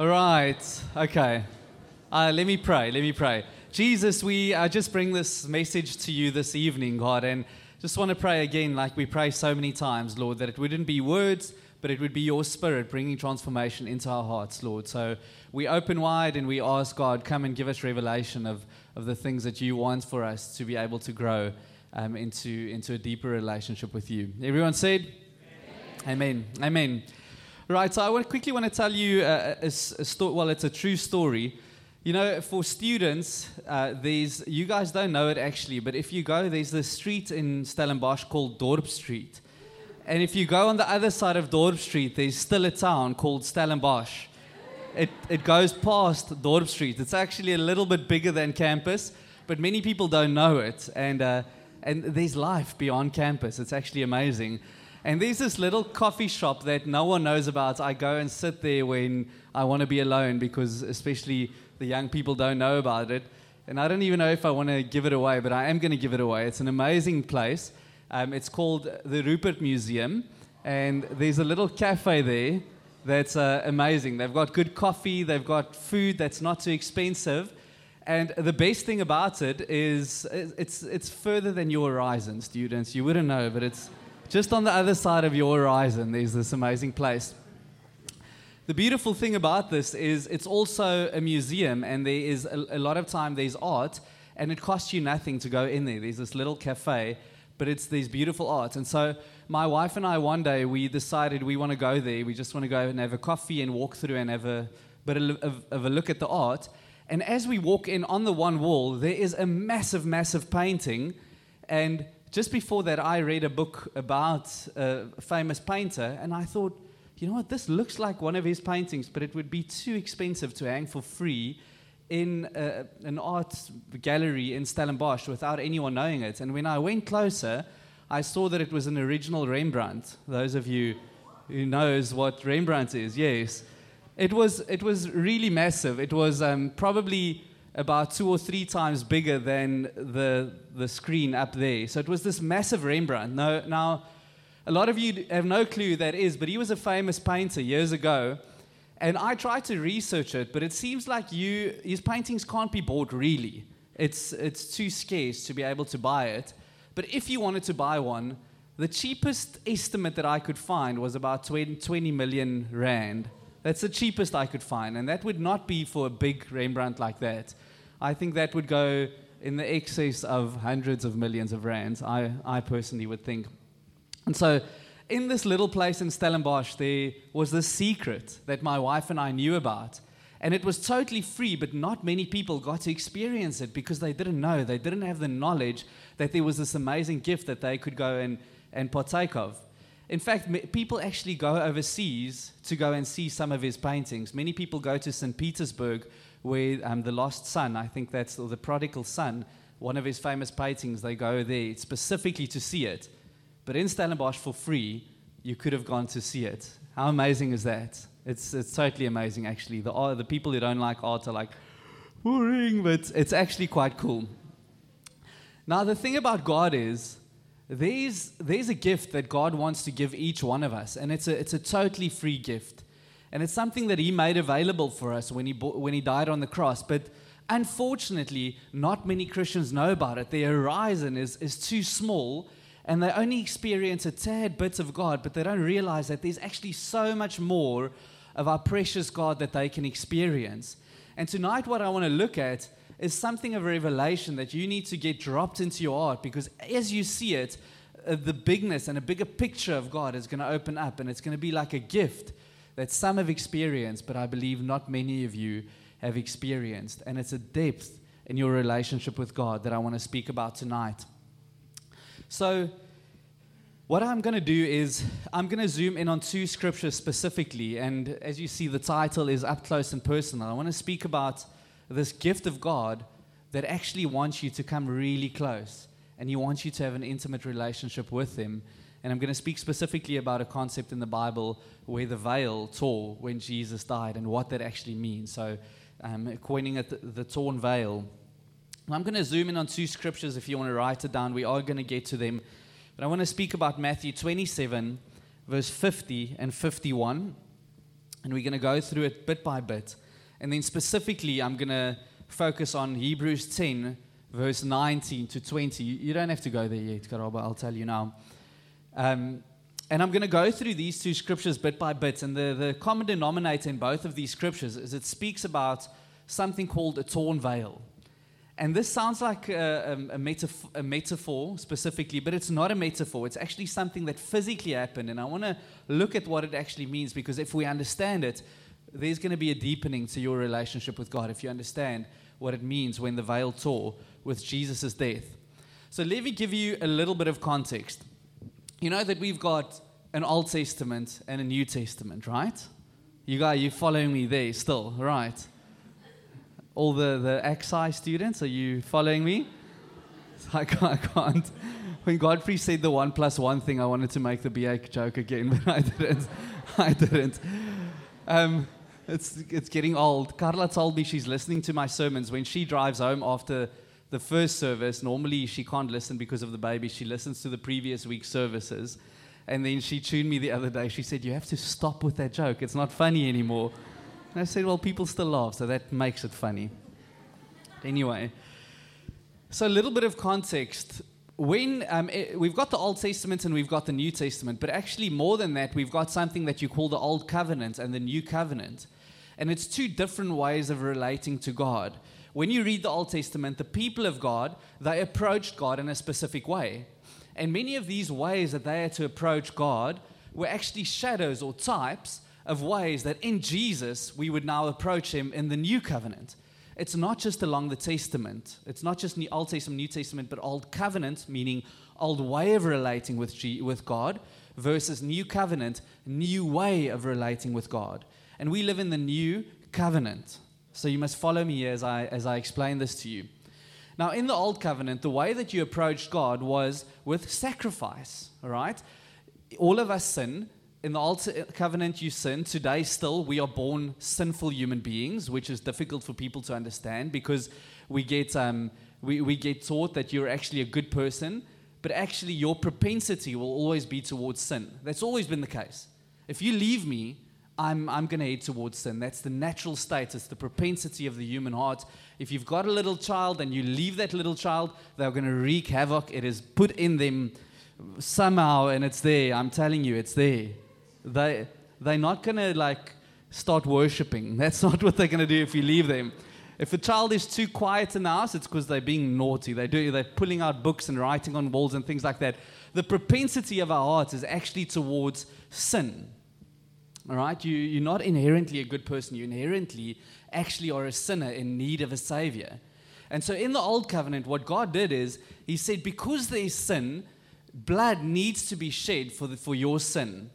All right. Okay. Uh, let me pray. Let me pray. Jesus, we uh, just bring this message to you this evening, God, and just want to pray again, like we pray so many times, Lord, that it wouldn't be words, but it would be your spirit bringing transformation into our hearts, Lord. So we open wide and we ask, God, come and give us revelation of, of the things that you want for us to be able to grow um, into, into a deeper relationship with you. Everyone said? Amen. Amen. Amen. Right, so I want, quickly want to tell you uh, a, a story. Well, it's a true story. You know, for students, uh, there's you guys don't know it actually, but if you go, there's this street in Stellenbosch called Dorp Street, and if you go on the other side of Dorp Street, there's still a town called Stellenbosch. It it goes past Dorp Street. It's actually a little bit bigger than campus, but many people don't know it, and uh, and there's life beyond campus. It's actually amazing. And there's this little coffee shop that no one knows about. I go and sit there when I want to be alone because, especially, the young people don't know about it. And I don't even know if I want to give it away, but I am going to give it away. It's an amazing place. Um, it's called the Rupert Museum. And there's a little cafe there that's uh, amazing. They've got good coffee, they've got food that's not too expensive. And the best thing about it is it's, it's further than your horizon, students. You wouldn't know, but it's just on the other side of your horizon, there's this amazing place. The beautiful thing about this is it's also a museum, and there is a, a, lot of time there's art, and it costs you nothing to go in there. There's this little cafe, but it's these beautiful art. And so my wife and I one day we decided we want to go there. We just want to go and have a coffee and walk through and have a bit of, of a look at the art. And as we walk in on the one wall, there is a massive, massive painting, and just before that, I read a book about a famous painter, and I thought, you know what, this looks like one of his paintings, but it would be too expensive to hang for free in a, an art gallery in Stellenbosch without anyone knowing it. And when I went closer, I saw that it was an original Rembrandt. Those of you who knows what Rembrandt is, yes. It was, it was really massive. It was um, probably about two or three times bigger than the, the screen up there. So it was this massive Rembrandt. Now, now, a lot of you have no clue who that is, but he was a famous painter years ago. And I tried to research it, but it seems like you, his paintings can't be bought really. It's, it's too scarce to be able to buy it. But if you wanted to buy one, the cheapest estimate that I could find was about 20, 20 million rand. That's the cheapest I could find, and that would not be for a big Rembrandt like that. I think that would go in the excess of hundreds of millions of rands, I, I personally would think. And so, in this little place in Stellenbosch, there was this secret that my wife and I knew about. And it was totally free, but not many people got to experience it because they didn't know. They didn't have the knowledge that there was this amazing gift that they could go and, and partake of. In fact, people actually go overseas to go and see some of his paintings. Many people go to St. Petersburg, where um, the lost son, I think that's the prodigal son, one of his famous paintings, they go there specifically to see it. But in Stellenbosch for free, you could have gone to see it. How amazing is that? It's, it's totally amazing, actually. The, art, the people who don't like art are like, boring, but it's actually quite cool. Now, the thing about God is, there's, there's a gift that God wants to give each one of us, and it's a, it's a totally free gift. And it's something that He made available for us when He, when he died on the cross. But unfortunately, not many Christians know about it. Their horizon is, is too small, and they only experience a tad bit of God, but they don't realize that there's actually so much more of our precious God that they can experience. And tonight, what I want to look at is something of a revelation that you need to get dropped into your heart because as you see it, uh, the bigness and a bigger picture of God is going to open up and it's going to be like a gift that some have experienced, but I believe not many of you have experienced. And it's a depth in your relationship with God that I want to speak about tonight. So, what I'm going to do is I'm going to zoom in on two scriptures specifically. And as you see, the title is Up Close and Personal. I want to speak about this gift of God that actually wants you to come really close and He wants you to have an intimate relationship with Him. And I'm going to speak specifically about a concept in the Bible where the veil tore when Jesus died and what that actually means. So, um, coining it the, the torn veil. I'm going to zoom in on two scriptures if you want to write it down. We are going to get to them. But I want to speak about Matthew 27, verse 50 and 51. And we're going to go through it bit by bit. And then specifically, I'm going to focus on Hebrews 10, verse 19 to 20. You don't have to go there yet, Karaba, I'll tell you now. Um, and I'm going to go through these two scriptures bit by bit. And the, the common denominator in both of these scriptures is it speaks about something called a torn veil. And this sounds like a, a, a, metaf- a, metaphor specifically, but it's not a metaphor. It's actually something that physically happened. And I want to look at what it actually means because if we understand it, there's going to be a deepening to your relationship with God if you understand what it means when the veil tore with Jesus' death. So let me give you a little bit of context. You know that we've got an Old Testament and a New Testament, right? You guys, you following me there still, right? All the, the XI students, are you following me? I can't, I can't. When Godfrey said the one plus one thing, I wanted to make the BA joke again, but I didn't. I didn't. Um, it's, it's getting old. Carla told me she's listening to my sermons when she drives home after the first service. Normally, she can't listen because of the baby. She listens to the previous week's services. And then she tuned me the other day. She said, You have to stop with that joke. It's not funny anymore. And I said, Well, people still laugh, so that makes it funny. Anyway, so a little bit of context. When um, it, we've got the Old Testament and we've got the New Testament, but actually, more than that, we've got something that you call the Old Covenant and the New Covenant. And it's two different ways of relating to God when you read the Old Testament, the people of God, they approached God in a specific way. And many of these ways that they had to approach God were actually shadows or types of ways that in Jesus we would now approach Him in the new covenant. It's not just along the Testament, it's not just the Old Testament, New Testament, but Old Covenant, meaning old way of relating with, G- with God, versus New Covenant, new way of relating with God. And we live in the New Covenant. So you must follow me as I, as I explain this to you. Now, in the Old Covenant, the way that you approached God was with sacrifice, all right? All of us sin. In the Old Covenant, you sin. Today, still, we are born sinful human beings, which is difficult for people to understand because we get, um, we, we get taught that you're actually a good person, but actually, your propensity will always be towards sin. That's always been the case. If you leave me, I'm, I'm going to head towards sin. That's the natural state, it's the propensity of the human heart. If you've got a little child and you leave that little child, they're going to wreak havoc. It is put in them somehow, and it's there. I'm telling you, it's there. They, they're not going to like start worshiping. That's not what they're going to do if you leave them. If a child is too quiet in the house, it's because they're being naughty. They do, they're pulling out books and writing on walls and things like that. The propensity of our hearts is actually towards sin. All right? You, you're not inherently a good person. You inherently actually are a sinner in need of a savior. And so in the old covenant, what God did is He said, because there's sin, blood needs to be shed for, the, for your sin.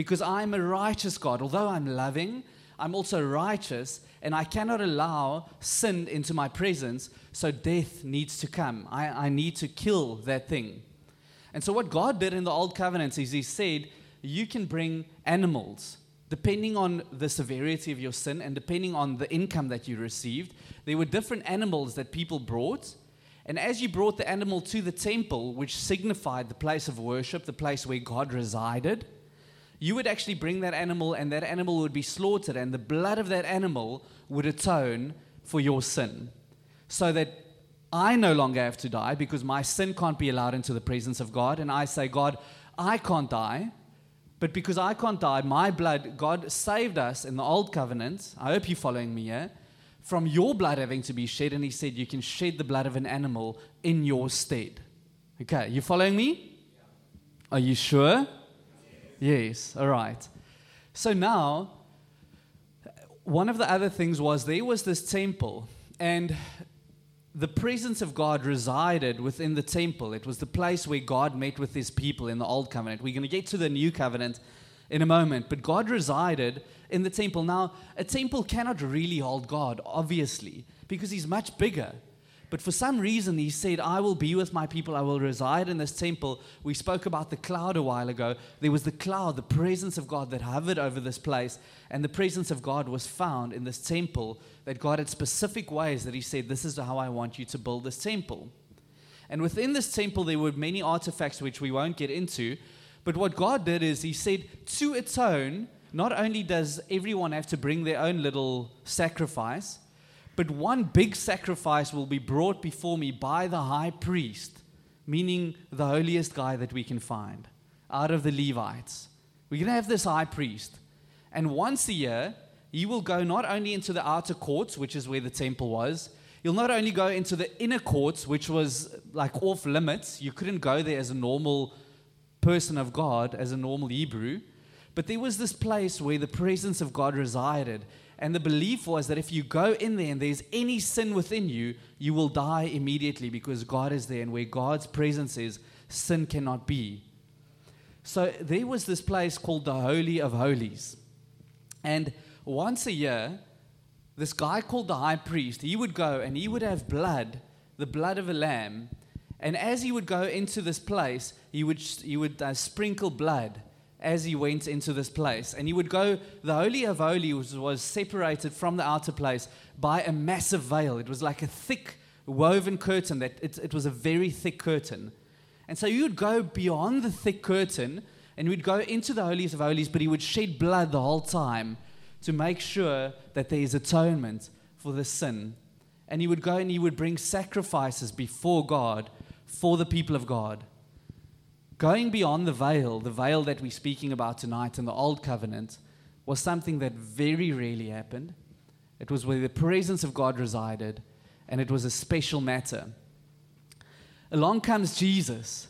Because I'm a righteous God. Although I'm loving, I'm also righteous, and I cannot allow sin into my presence, so death needs to come. I, I need to kill that thing. And so, what God did in the Old Covenant is He said, You can bring animals depending on the severity of your sin and depending on the income that you received, there were different animals that people brought. And as you brought the animal to the temple, which signified the place of worship, the place where God resided, you would actually bring that animal, and that animal would be slaughtered, and the blood of that animal would atone for your sin. So that I no longer have to die because my sin can't be allowed into the presence of God. And I say, God, I can't die but because I can't die, my blood, God saved us in the old covenant. I hope you're following me here. From your blood having to be shed, and He said, You can shed the blood of an animal in your stead. Okay, you following me? Are you sure? Yes, all right. So now, one of the other things was there was this temple, and the presence of God resided within the temple. It was the place where God met with his people in the old covenant. We're going to get to the new covenant in a moment, but God resided in the temple. Now, a temple cannot really hold God, obviously, because he's much bigger. But for some reason, he said, I will be with my people, I will reside in this temple. We spoke about the cloud a while ago. There was the cloud, the presence of God that hovered over this place, and the presence of God was found in this temple. That God had specific ways that he said, This is how I want you to build this temple. And within this temple, there were many artifacts which we won't get into. But what God did is he said, To atone not only does everyone have to bring their own little sacrifice, but one big sacrifice will be brought before me by the high priest, meaning the holiest guy that we can find out of the Levites. We're going to have this high priest. And once a year, he will go not only into the outer courts, which is where the temple was, he'll not only go into the inner courts, which was like off limits. You couldn't go there as a normal person of God, as a normal Hebrew. But there was this place where the presence of God resided. And the belief was that if you go in there and there's any sin within you, you will die immediately because God is there. And where God's presence is, sin cannot be. So there was this place called the Holy of Holies. And once a year, this guy called the high priest, he would go and he would have blood, the blood of a lamb. And as he would go into this place, he would, he would uh, sprinkle blood as he went into this place. And he would go, the Holy of Holies was, separated from the outer place by a massive veil. It was like a thick woven curtain, that it, it was a very thick curtain. And so you'd go beyond the thick curtain and would go into the holies of holies, but he would shed blood the whole time to make sure that there is atonement for the sin. And he would go and he would bring sacrifices before God for the people of God. Going beyond the veil, the veil that we're speaking about tonight in the Old Covenant, was something that very rarely happened. It was where the presence of God resided, and it was a special matter along comes Jesus.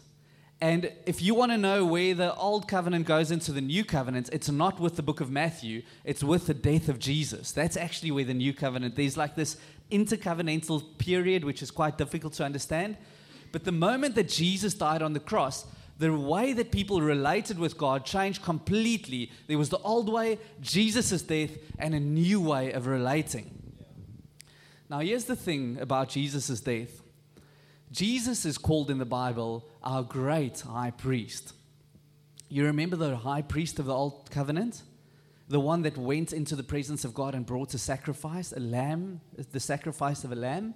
And if you want to know where the old covenant goes into the new covenant, it's not with the book of Matthew, it's with the death of Jesus. That's actually where the new covenant, there's like this intercovenantal period which is quite difficult to understand. But the moment that Jesus died on the cross, the way that people related with God changed completely. There was the old way, Jesus' death, and a new way of relating. Now, here's the thing about Jesus' death Jesus is called in the Bible our great high priest. You remember the high priest of the Old Covenant? The one that went into the presence of God and brought a sacrifice, a lamb, the sacrifice of a lamb.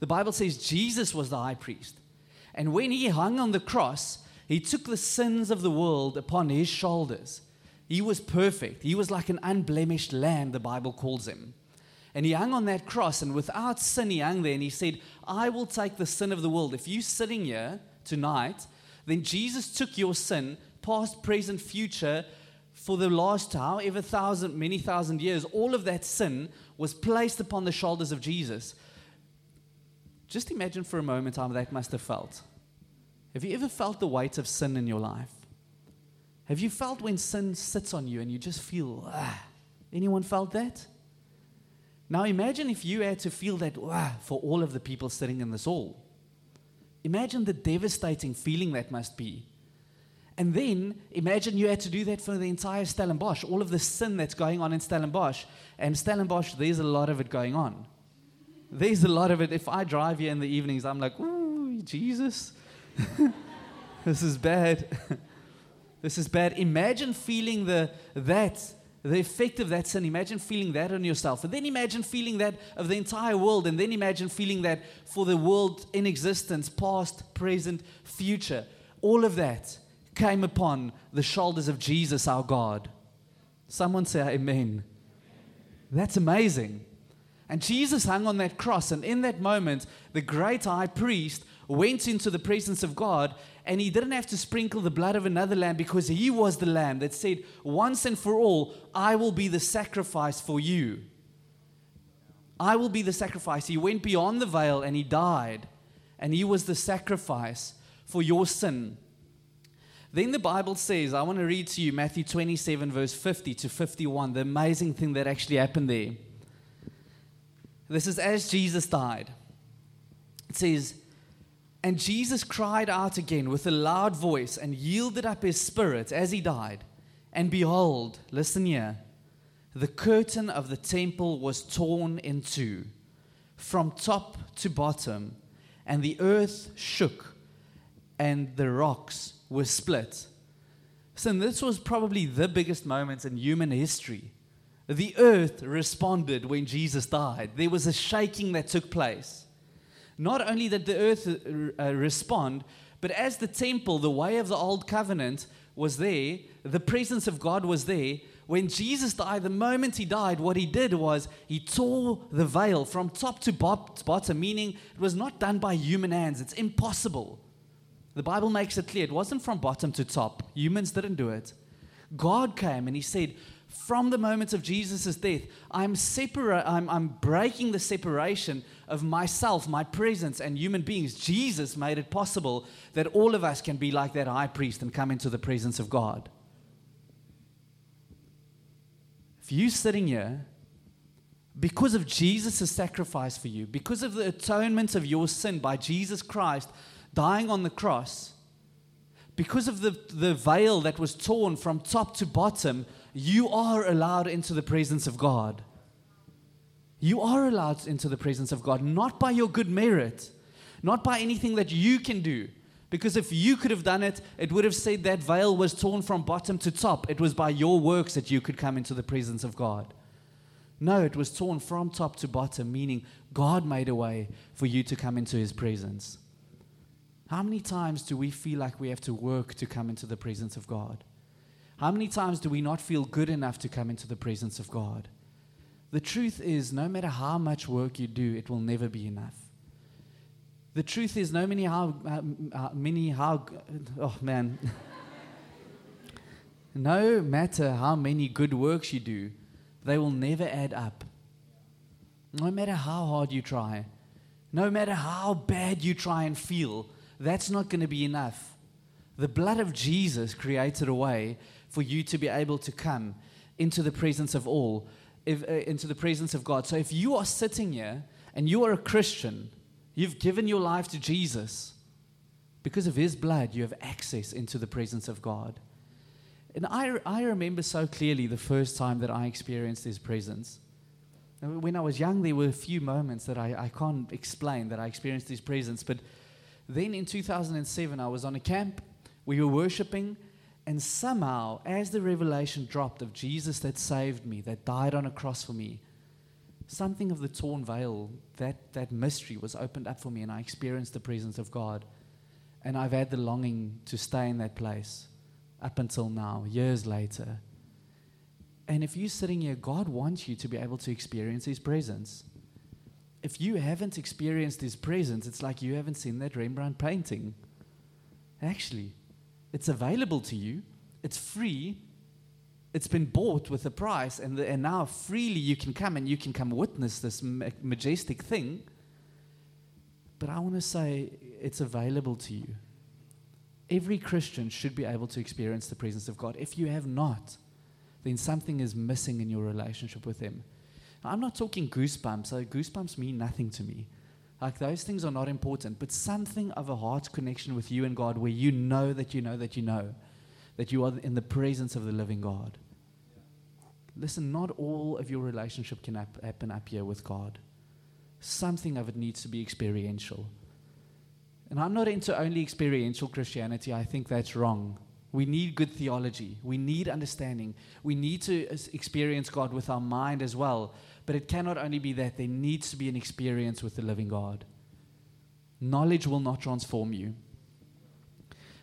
The Bible says Jesus was the high priest. And when he hung on the cross, he took the sins of the world upon his shoulders. He was perfect. He was like an unblemished lamb, the Bible calls him. And he hung on that cross, and without sin, he hung there, and he said, I will take the sin of the world. If you're sitting here tonight, then Jesus took your sin, past, present, future, for the last however thousand, many thousand years, all of that sin was placed upon the shoulders of Jesus. Just imagine for a moment how that must have felt. Have you ever felt the weight of sin in your life? Have you felt when sin sits on you and you just feel, ah? Anyone felt that? Now imagine if you had to feel that ah, for all of the people sitting in this hall. Imagine the devastating feeling that must be. And then imagine you had to do that for the entire Stellenbosch, all of the sin that's going on in Stellenbosch. And Stellenbosch, there's a lot of it going on. There's a lot of it. If I drive here in the evenings, I'm like, ooh, Jesus, this is bad. this is bad. Imagine feeling the that the effect of that sin. Imagine feeling that on yourself. And then imagine feeling that of the entire world. And then imagine feeling that for the world in existence, past, present, future. All of that came upon the shoulders of Jesus, our God. Someone say, Amen. That's amazing. And Jesus hung on that cross. And in that moment, the great high priest went into the presence of God and he didn't have to sprinkle the blood of another lamb because he was the lamb that said, Once and for all, I will be the sacrifice for you. I will be the sacrifice. He went beyond the veil and he died, and he was the sacrifice for your sin. Then the Bible says, I want to read to you Matthew 27, verse 50 to 51, the amazing thing that actually happened there. This is as Jesus died. It says, and Jesus cried out again with a loud voice and yielded up his spirit as he died. And behold, listen here, the curtain of the temple was torn in two, from top to bottom, and the earth shook, and the rocks were split. So, this was probably the biggest moment in human history. The earth responded when Jesus died. There was a shaking that took place. Not only did the earth uh, uh, respond, but as the temple, the way of the old covenant, was there, the presence of God was there. when Jesus died, the moment he died, what he did was he tore the veil from top to bottom, meaning it was not done by human hands. It's impossible. The Bible makes it clear it wasn't from bottom to top. Humans didn't do it. God came and he said, from the moment of Jesus' death, I'm, separa- I'm, I'm breaking the separation of myself, my presence, and human beings. Jesus made it possible that all of us can be like that high priest and come into the presence of God. If you're sitting here, because of Jesus' sacrifice for you, because of the atonement of your sin by Jesus Christ dying on the cross, because of the, the veil that was torn from top to bottom, you are allowed into the presence of God. You are allowed into the presence of God, not by your good merit, not by anything that you can do, because if you could have done it, it would have said that veil was torn from bottom to top. It was by your works that you could come into the presence of God. No, it was torn from top to bottom, meaning God made a way for you to come into his presence. How many times do we feel like we have to work to come into the presence of God? How many times do we not feel good enough to come into the presence of God? The truth is, no matter how much work you do, it will never be enough. The truth is, no many how, uh, many how, oh man. no matter how many good works you do, they will never add up. No matter how hard you try, no matter how bad you try and feel, that's not going to be enough. The blood of Jesus created a way for you to be able to come into the presence of all, if, uh, into the presence of God. So if you are sitting here and you are a Christian, You've given your life to Jesus. Because of his blood, you have access into the presence of God. And I, I remember so clearly the first time that I experienced his presence. When I was young, there were a few moments that I, I can't explain that I experienced his presence. But then in 2007, I was on a camp. We were worshiping. And somehow, as the revelation dropped of Jesus that saved me, that died on a cross for me, something of the torn veil, that, that mystery was opened up for me, and I experienced the presence of God. And I've had the longing to stay in that place up until now, years later. And if you're sitting here, God wants you to be able to experience His presence. If you haven't experienced His presence, it's like you haven't seen that Rembrandt painting. Actually, it's available to you, it's free, it's been bought with a price, and, the, and now freely you can come and you can come witness this majestic thing. But I want to say it's available to you. Every Christian should be able to experience the presence of God. If you have not, then something is missing in your relationship with Him. Now, I'm not talking goosebumps. So goosebumps mean nothing to me. Like those things are not important, but something of a heart connection with you and God where you know that you know that you know that you are in the presence of the living God. Listen, not all of your relationship can happen up here with God. Something of it needs to be experiential. And I'm not into only experiential Christianity. I think that's wrong. We need good theology. We need understanding. We need to experience God with our mind as well. But it cannot only be that, there needs to be an experience with the living God. Knowledge will not transform you.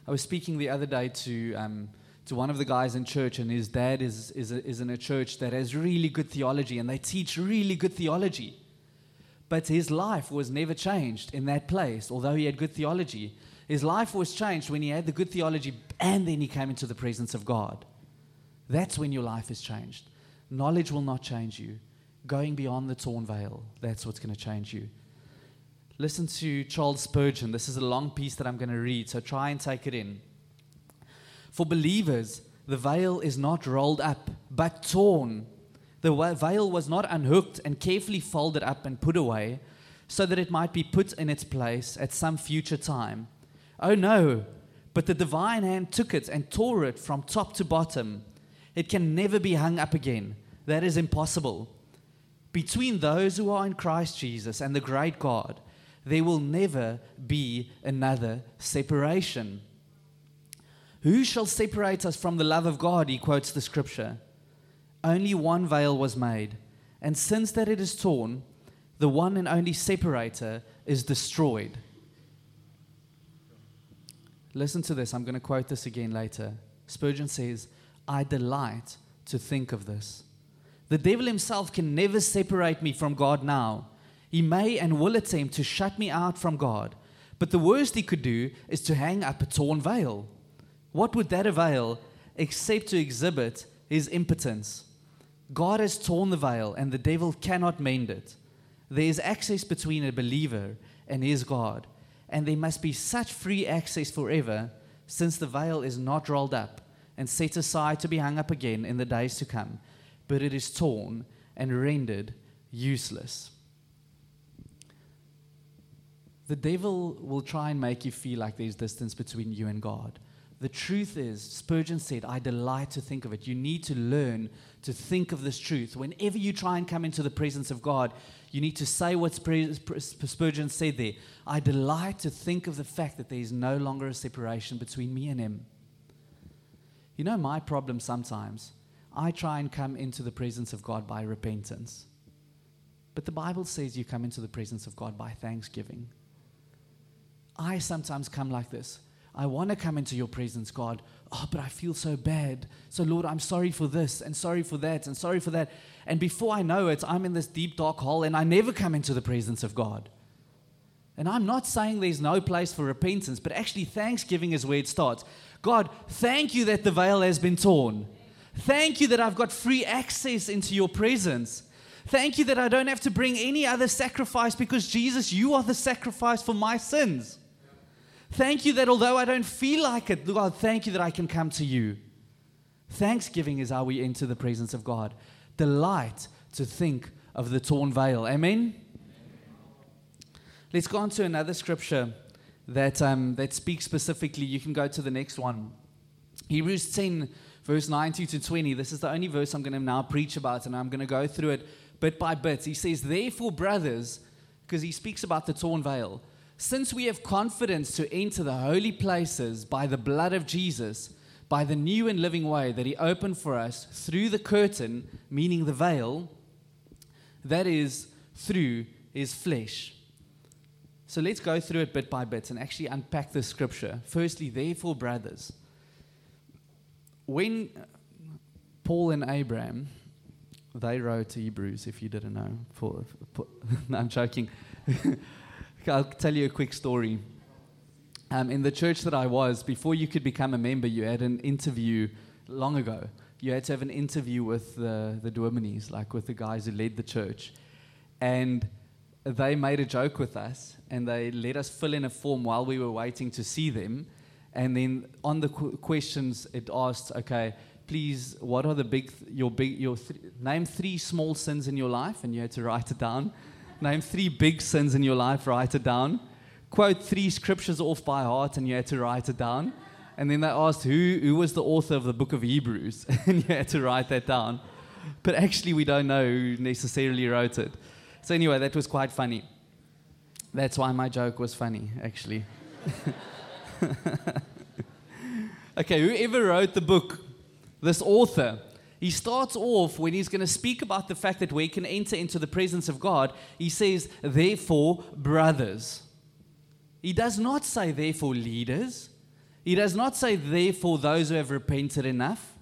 I was speaking the other day to, um, to one of the guys in church, and his dad is, is, a, is in a church that has really good theology, and they teach really good theology. But his life was never changed in that place, although he had good theology. His life was changed when he had the good theology and then he came into the presence of God. That's when your life is changed. Knowledge will not change you. Going beyond the torn veil, that's what's going to change you. Listen to Charles Spurgeon. This is a long piece that I'm going to read, so try and take it in. For believers, the veil is not rolled up, but torn. The veil was not unhooked and carefully folded up and put away, so that it might be put in its place at some future time. Oh no, but the divine hand took it and tore it from top to bottom. It can never be hung up again. That is impossible. Between those who are in Christ Jesus and the great God, there will never be another separation. Who shall separate us from the love of God? He quotes the scripture. Only one veil was made, and since that it is torn, the one and only separator is destroyed. Listen to this. I'm going to quote this again later. Spurgeon says, I delight to think of this. The devil himself can never separate me from God now. He may and will attempt to shut me out from God, but the worst he could do is to hang up a torn veil. What would that avail except to exhibit his impotence? God has torn the veil, and the devil cannot mend it. There is access between a believer and his God, and there must be such free access forever, since the veil is not rolled up and set aside to be hung up again in the days to come, but it is torn and rendered useless. The devil will try and make you feel like there's distance between you and God. The truth is, Spurgeon said, I delight to think of it. You need to learn to think of this truth. Whenever you try and come into the presence of God, you need to say what Spurgeon said there. I delight to think of the fact that there is no longer a separation between me and Him. You know, my problem sometimes, I try and come into the presence of God by repentance. But the Bible says you come into the presence of God by thanksgiving. I sometimes come like this I want to come into your presence, God. Oh, but I feel so bad. So, Lord, I'm sorry for this and sorry for that and sorry for that. And before I know it, I'm in this deep, dark hole and I never come into the presence of God. And I'm not saying there's no place for repentance, but actually, thanksgiving is where it starts. God, thank you that the veil has been torn. Thank you that I've got free access into your presence. Thank you that I don't have to bring any other sacrifice because, Jesus, you are the sacrifice for my sins. Thank you that although I don't feel like it, God, thank you that I can come to you. Thanksgiving is how we enter the presence of God. Delight to think of the torn veil. Amen? Let's go on to another scripture that, um, that speaks specifically. You can go to the next one. Hebrews 10, verse 19 to 20. This is the only verse I'm going to now preach about, and I'm going to go through it bit by bit. He says, Therefore, brothers, because he speaks about the torn veil. Since we have confidence to enter the holy places by the blood of Jesus, by the new and living way that He opened for us through the curtain, meaning the veil, that is through His flesh. So let's go through it bit by bit and actually unpack the scripture. Firstly, therefore, brothers, when Paul and Abraham, they wrote to Hebrews, if you didn't know. For, for no, I'm joking. I'll tell you a quick story. Um, in the church that I was, before you could become a member, you had an interview long ago. You had to have an interview with the, the dominees, like with the guys who led the church. And they made a joke with us and they let us fill in a form while we were waiting to see them. And then on the qu- questions, it asked, okay, please, what are the big, your big, your th- name three small sins in your life? And you had to write it down. Name three big sins in your life, write it down. Quote three scriptures off by heart, and you had to write it down. And then they asked who, who was the author of the book of Hebrews, and you had to write that down. But actually, we don't know who necessarily wrote it. So, anyway, that was quite funny. That's why my joke was funny, actually. okay, whoever wrote the book, this author, he starts off when he's going to speak about the fact that we can enter into the presence of God. He says, therefore, brothers. He does not say, therefore, leaders. He does not say, therefore, those who have repented enough.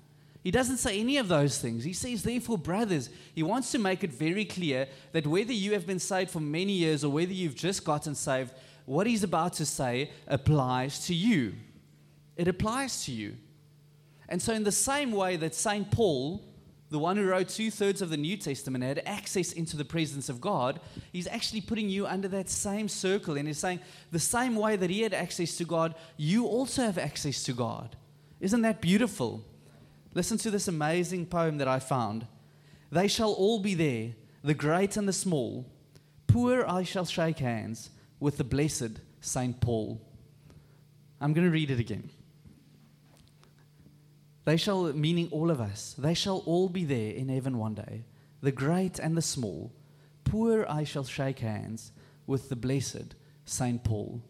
He doesn't say any of those things. He says, therefore, brothers. He wants to make it very clear that whether you have been saved for many years or whether you've just gotten saved, what he's about to say applies to you. It applies to you. And so, in the same way that St. Paul, the one who wrote two thirds of the New Testament, had access into the presence of God, he's actually putting you under that same circle. And he's saying, the same way that he had access to God, you also have access to God. Isn't that beautiful? Listen to this amazing poem that I found. They shall all be there, the great and the small. Poor I shall shake hands with the blessed St. Paul. I'm going to read it again. They shall, meaning all of us, they shall all be there in heaven one day, the great and the small. Poor I shall shake hands with the blessed St. Paul.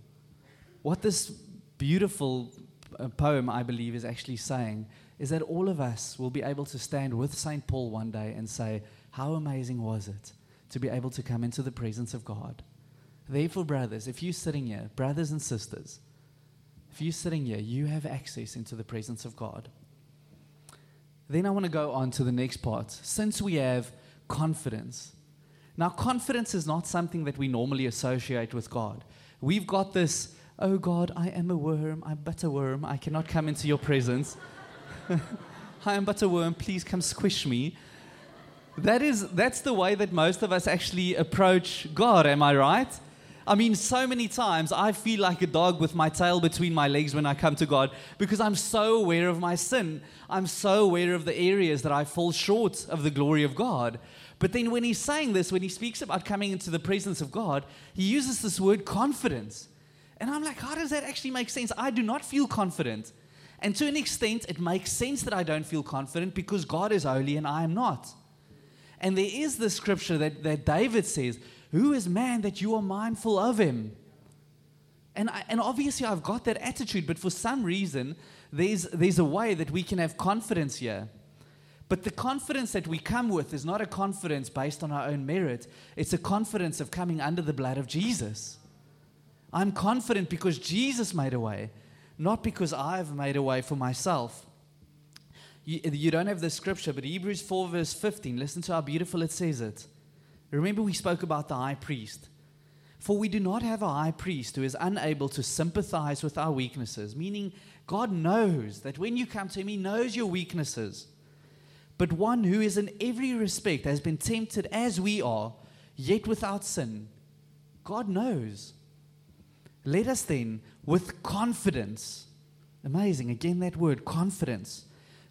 What this beautiful uh, poem, I believe, is actually saying is that all of us will be able to stand with St. Paul one day and say, How amazing was it to be able to come into the presence of God? Therefore, brothers, if you're sitting here, brothers and sisters, if you're sitting here, you have access into the presence of God. then I want to go on to the next part. Since we have confidence. Now, confidence is not something that we normally associate with God. We've got this, oh God, I am a worm, I'm but a worm, I cannot come into your presence. I am but a worm, please come squish me. That is, that's the way that most of us actually approach God, am I right? I mean, so many times I feel like a dog with my tail between my legs when I come to God because I'm so aware of my sin. I'm so aware of the areas that I fall short of the glory of God. But then when he's saying this, when he speaks about coming into the presence of God, he uses this word confidence. And I'm like, how does that actually make sense? I do not feel confident. And to an extent, it makes sense that I don't feel confident because God is holy and I am not. And there is the scripture that, that David says, Who is man that you are mindful of him? And, I, and obviously, I've got that attitude, but for some reason, there's, there's a way that we can have confidence here. But the confidence that we come with is not a confidence based on our own merit, it's a confidence of coming under the blood of Jesus. I'm confident because Jesus made a way, not because I've made a way for myself. You, you don't have the scripture, but Hebrews 4, verse 15, listen to how beautiful it says it. Remember, we spoke about the high priest. For we do not have a high priest who is unable to sympathize with our weaknesses, meaning God knows that when you come to Him, He knows your weaknesses. But one who is in every respect has been tempted as we are, yet without sin. God knows. Let us then, with confidence, amazing, again that word, confidence,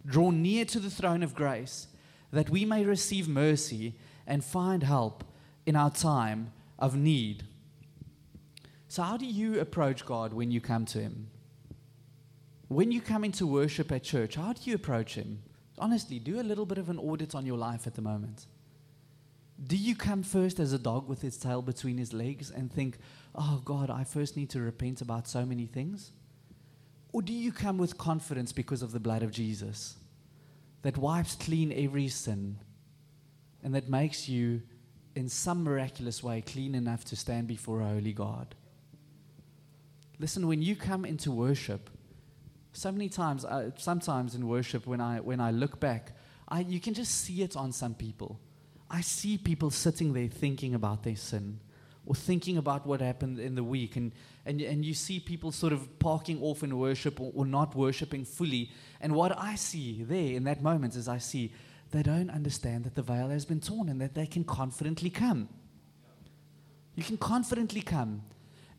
draw near to the throne of grace, that we may receive mercy and find help in our time of need. So, how do you approach God when you come to Him? When you come into worship at church, how do you approach Him? Honestly, do a little bit of an audit on your life at the moment. Do you come first as a dog with its tail between his legs and think, oh God, I first need to repent about so many things? Or do you come with confidence because of the blood of Jesus that wipes clean every sin and that makes you, in some miraculous way, clean enough to stand before a holy God? Listen, when you come into worship, so many times, uh, sometimes in worship, when I, when I look back, I, you can just see it on some people. I see people sitting there thinking about their sin or thinking about what happened in the week. And, and, and you see people sort of parking off in worship or, or not worshiping fully. And what I see there in that moment is I see they don't understand that the veil has been torn and that they can confidently come. You can confidently come.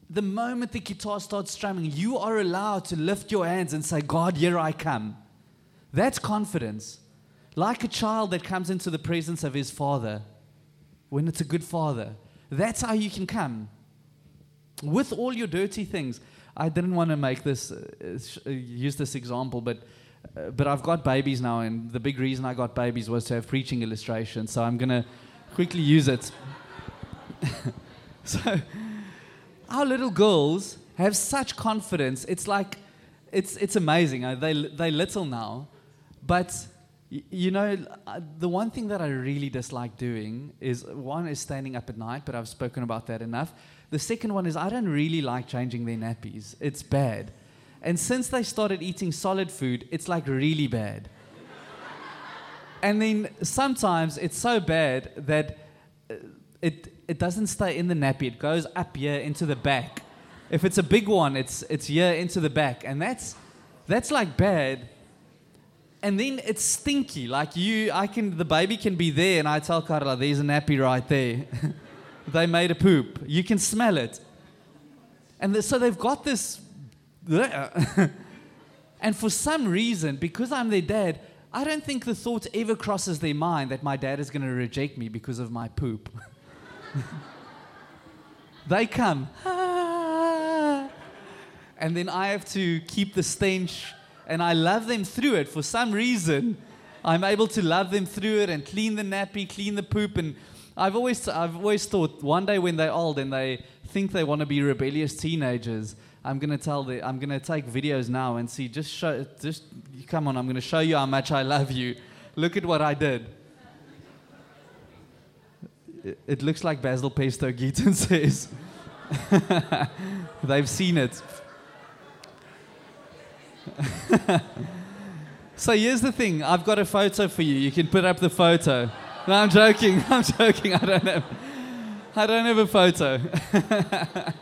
The moment the guitar starts strumming, you are allowed to lift your hands and say, God, here I come. That's confidence. Like a child that comes into the presence of his father when it's a good father. That's how you can come. With all your dirty things. I didn't want to make this, uh, uh, use this example, but, uh, but I've got babies now, and the big reason I got babies was to have preaching illustrations. So I'm going to quickly use it. so, our little girls have such confidence. It's like, it's, it's amazing. They, they're little now, but you know, uh, the one thing that I really dislike doing is one is standing up at night, but I've spoken about that enough. The second one is I don't really like changing their nappies. It's bad. And since they started eating solid food, it's like really bad. and then sometimes it's so bad that uh, it, it doesn't stay in the nappy, it goes up here into the back. If it's a big one, it's, it's here into the back. And that's, that's like bad and then it's stinky. Like you, I can, the baby can be there, and I tell Carla, there's a nappy right there. they made a poop. You can smell it. And the, so they've got this. and for some reason, because I'm their dad, I don't think the thought ever crosses their mind that my dad is going to reject me because of my poop. they come. and then I have to keep the stench and I love them through it for some reason. I'm able to love them through it and clean the nappy, clean the poop. And I've always, I've always thought one day when they're old and they think they want to be rebellious teenagers, I'm gonna tell the, I'm gonna take videos now and see. Just show, just come on. I'm gonna show you how much I love you. Look at what I did. It, it looks like Basil Pesto. Geaton says. They've seen it. So here's the thing I've got a photo for you. You can put up the photo. No, I'm joking. I'm joking. I don't have, I don't have a photo.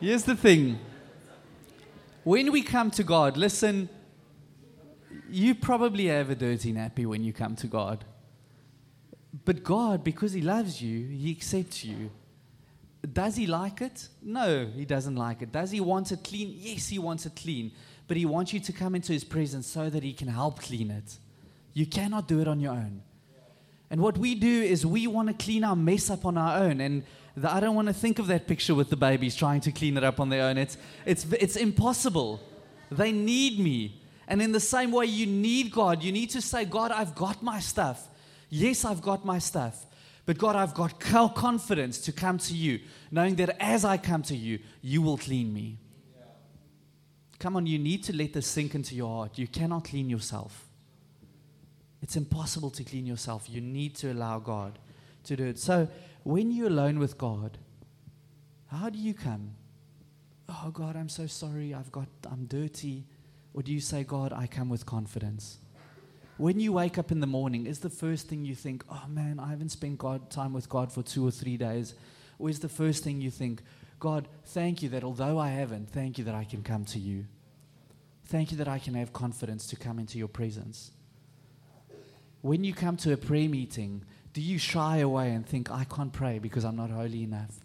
here's the thing when we come to God, listen, you probably have a dirty nappy when you come to God. But God, because He loves you, He accepts you. Does He like it? No, He doesn't like it. Does He want it clean? Yes, He wants it clean. But He wants you to come into His presence so that He can help clean it. You cannot do it on your own. And what we do is we want to clean our mess up on our own. And the, I don't want to think of that picture with the babies trying to clean it up on their own. It's, it's, it's impossible. They need me. And in the same way, you need God. You need to say, God, I've got my stuff. Yes, I've got my stuff. But God, I've got confidence to come to you, knowing that as I come to you, you will clean me. Come on, you need to let this sink into your heart. You cannot clean yourself. It's impossible to clean yourself. You need to allow God to do it. So, when you're alone with God, how do you come? Oh God, I'm so sorry. I've got I'm dirty. Or do you say, God, I come with confidence? When you wake up in the morning, is the first thing you think, oh man, I haven't spent God, time with God for two or three days? Or is the first thing you think, God, thank you that although I haven't, thank you that I can come to you. Thank you that I can have confidence to come into your presence. When you come to a prayer meeting, do you shy away and think, I can't pray because I'm not holy enough?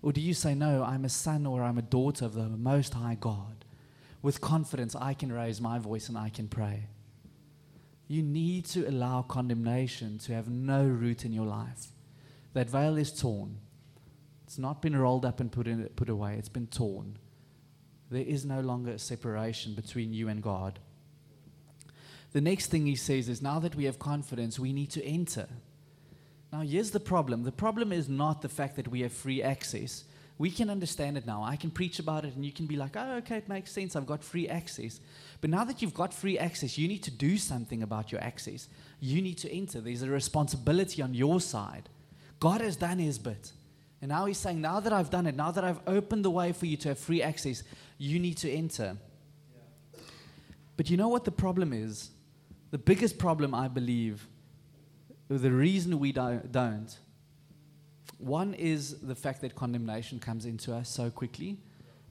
Or do you say, No, I'm a son or I'm a daughter of the Most High God? With confidence, I can raise my voice and I can pray. You need to allow condemnation to have no root in your life. That veil is torn. It's not been rolled up and put, in, put away, it's been torn. There is no longer a separation between you and God. The next thing he says is now that we have confidence, we need to enter. Now, here's the problem the problem is not the fact that we have free access. We can understand it now. I can preach about it, and you can be like, oh, okay, it makes sense. I've got free access. But now that you've got free access, you need to do something about your access. You need to enter. There's a responsibility on your side. God has done his bit. And now he's saying, now that I've done it, now that I've opened the way for you to have free access, you need to enter. Yeah. But you know what the problem is? The biggest problem, I believe, the reason we don't, one is the fact that condemnation comes into us so quickly.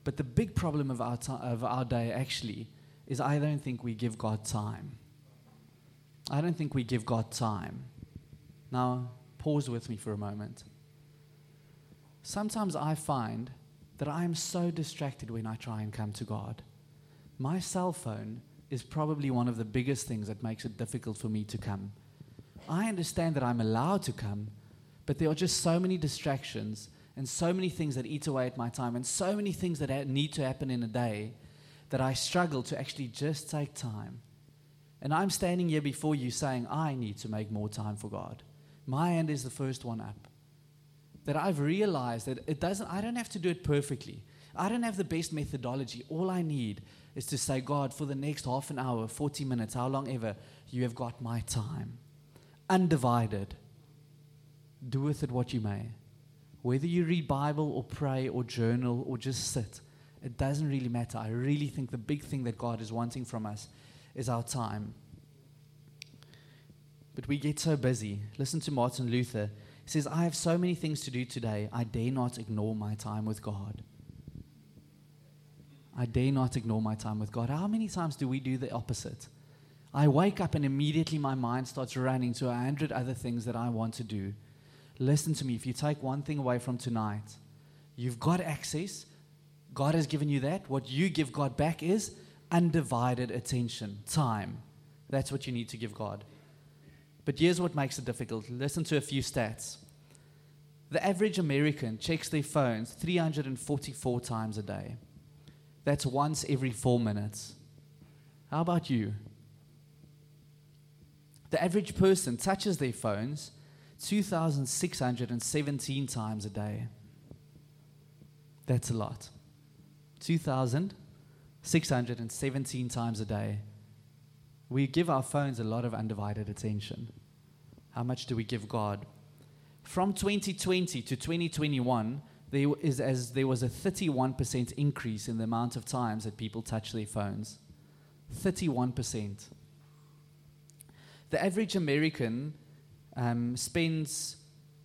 But the big problem of our, of our day actually is I don't think we give God time. I don't think we give God time. Now, pause with me for a moment. Sometimes I find that I am so distracted when I try and come to God. My cell phone is probably one of the biggest things that makes it difficult for me to come. I understand that I'm allowed to come, but there are just so many distractions and so many things that eat away at my time and so many things that need to happen in a day that I struggle to actually just take time. And I'm standing here before you saying, I need to make more time for God. My hand is the first one up. That I've realized that it doesn't, I don't have to do it perfectly. I don't have the best methodology. All I need is to say, God, for the next half an hour, 40 minutes, how long ever, you have got my time. Undivided. Do with it what you may. Whether you read Bible or pray or journal or just sit, it doesn't really matter. I really think the big thing that God is wanting from us is our time. But we get so busy. Listen to Martin Luther. He says, I have so many things to do today, I dare not ignore my time with God. I dare not ignore my time with God. How many times do we do the opposite? I wake up and immediately my mind starts running to a hundred other things that I want to do. Listen to me. If you take one thing away from tonight, you've got access. God has given you that. What you give God back is undivided attention, time. That's what you need to give God. But here's what makes it difficult. Listen to a few stats. The average American checks their phones 344 times a day. That's once every four minutes. How about you? The average person touches their phones 2,617 times a day. That's a lot. 2,617 times a day. We give our phones a lot of undivided attention. How much do we give God? From 2020 to 2021, there is as there was a 31% increase in the amount of times that people touch their phones. 31%. The average American um, spends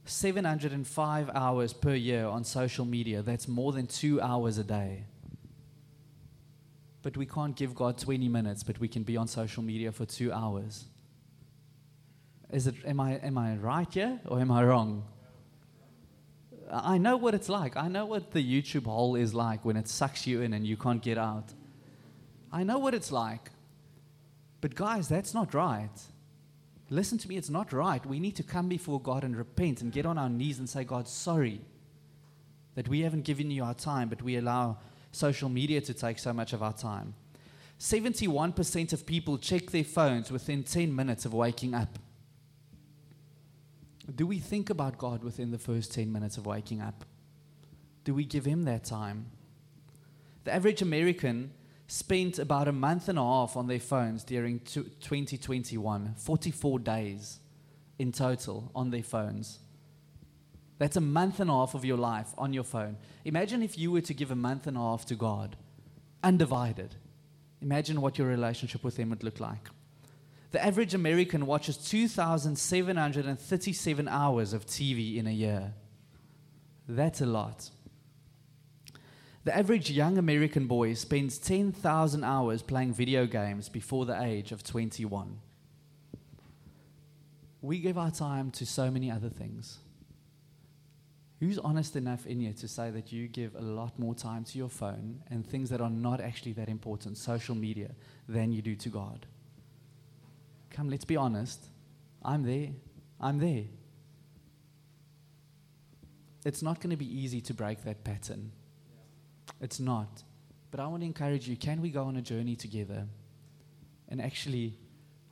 705 hours per year on social media. That's more than two hours a day. But we can't give God 20 minutes, but we can be on social media for two hours. Is it, am, I, am I right here or am I wrong? I know what it's like. I know what the YouTube hole is like when it sucks you in and you can't get out. I know what it's like. But, guys, that's not right. Listen to me, it's not right. We need to come before God and repent and get on our knees and say, God, sorry that we haven't given you our time, but we allow social media to take so much of our time. 71% of people check their phones within 10 minutes of waking up. Do we think about God within the first 10 minutes of waking up? Do we give Him that time? The average American spent about a month and a half on their phones during 2021, 44 days in total on their phones. That's a month and a half of your life on your phone. Imagine if you were to give a month and a half to God, undivided. Imagine what your relationship with Him would look like. The average American watches 2,737 hours of TV in a year. That's a lot. The average young American boy spends 10,000 hours playing video games before the age of 21. We give our time to so many other things. Who's honest enough in you to say that you give a lot more time to your phone and things that are not actually that important, social media, than you do to God? Come, let's be honest. I'm there. I'm there. It's not going to be easy to break that pattern. It's not. But I want to encourage you can we go on a journey together? And actually,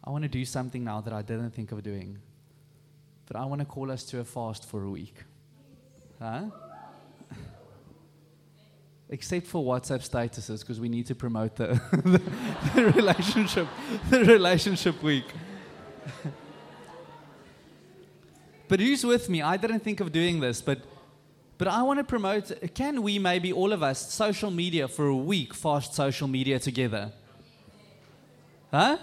I want to do something now that I didn't think of doing. But I want to call us to a fast for a week. Huh? Except for WhatsApp statuses, because we need to promote the, the, the relationship, the relationship week. but who's with me? I didn't think of doing this, but but I want to promote can we maybe all of us social media for a week fast social media together? Huh?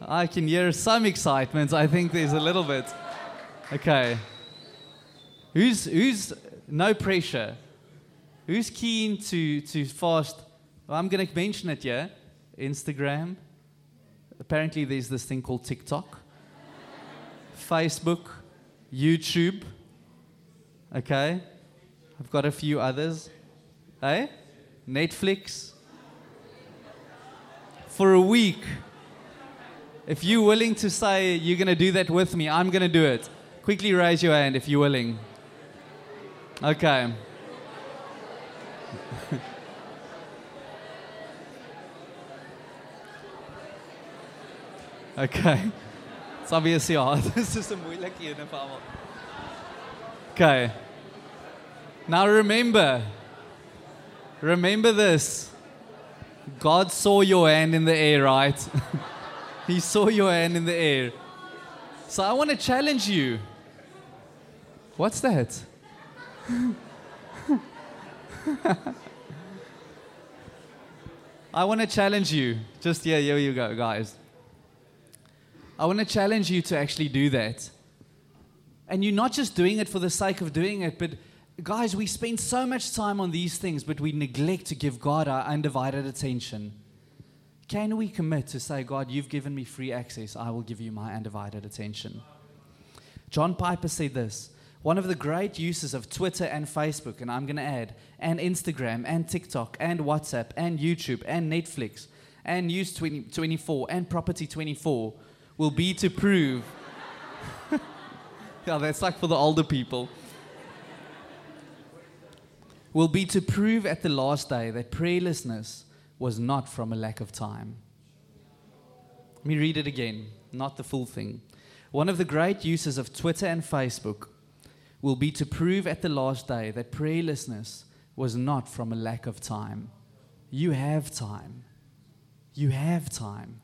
I can hear some excitement. I think there's a little bit. Okay. Who's who's no pressure? Who's keen to to fast? Well, I'm going to mention it here. Instagram. Apparently, there's this thing called TikTok, Facebook, YouTube. Okay, I've got a few others. Hey, Netflix. For a week. If you're willing to say you're going to do that with me, I'm going to do it. Quickly raise your hand if you're willing. Okay. okay. It's obviously hard. This is een vir almal. Okay. Now remember. Remember this. God saw your hand in the air, right? he saw your hand in the air. So I want to challenge you. What's that? I want to challenge you. Just, yeah, here you go, guys. I want to challenge you to actually do that. And you're not just doing it for the sake of doing it, but guys, we spend so much time on these things, but we neglect to give God our undivided attention. Can we commit to say, God, you've given me free access, I will give you my undivided attention? John Piper said this one of the great uses of Twitter and Facebook, and I'm going to add, and Instagram, and TikTok, and WhatsApp, and YouTube, and Netflix, and News 20, 24, and Property 24 will be to prove. yeah, that's like for the older people. will be to prove at the last day that prayerlessness was not from a lack of time. Let me read it again, not the full thing. One of the great uses of Twitter and Facebook will be to prove at the last day that prayerlessness was not from a lack of time. You have time. You have time.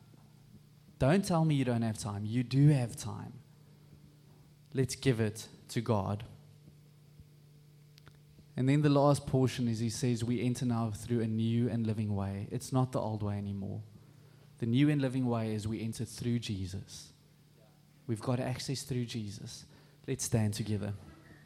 Don't tell me you don't have time. You do have time. Let's give it to God. And then the last portion is he says, We enter now through a new and living way. It's not the old way anymore. The new and living way is we enter through Jesus. We've got access through Jesus. Let's stand together.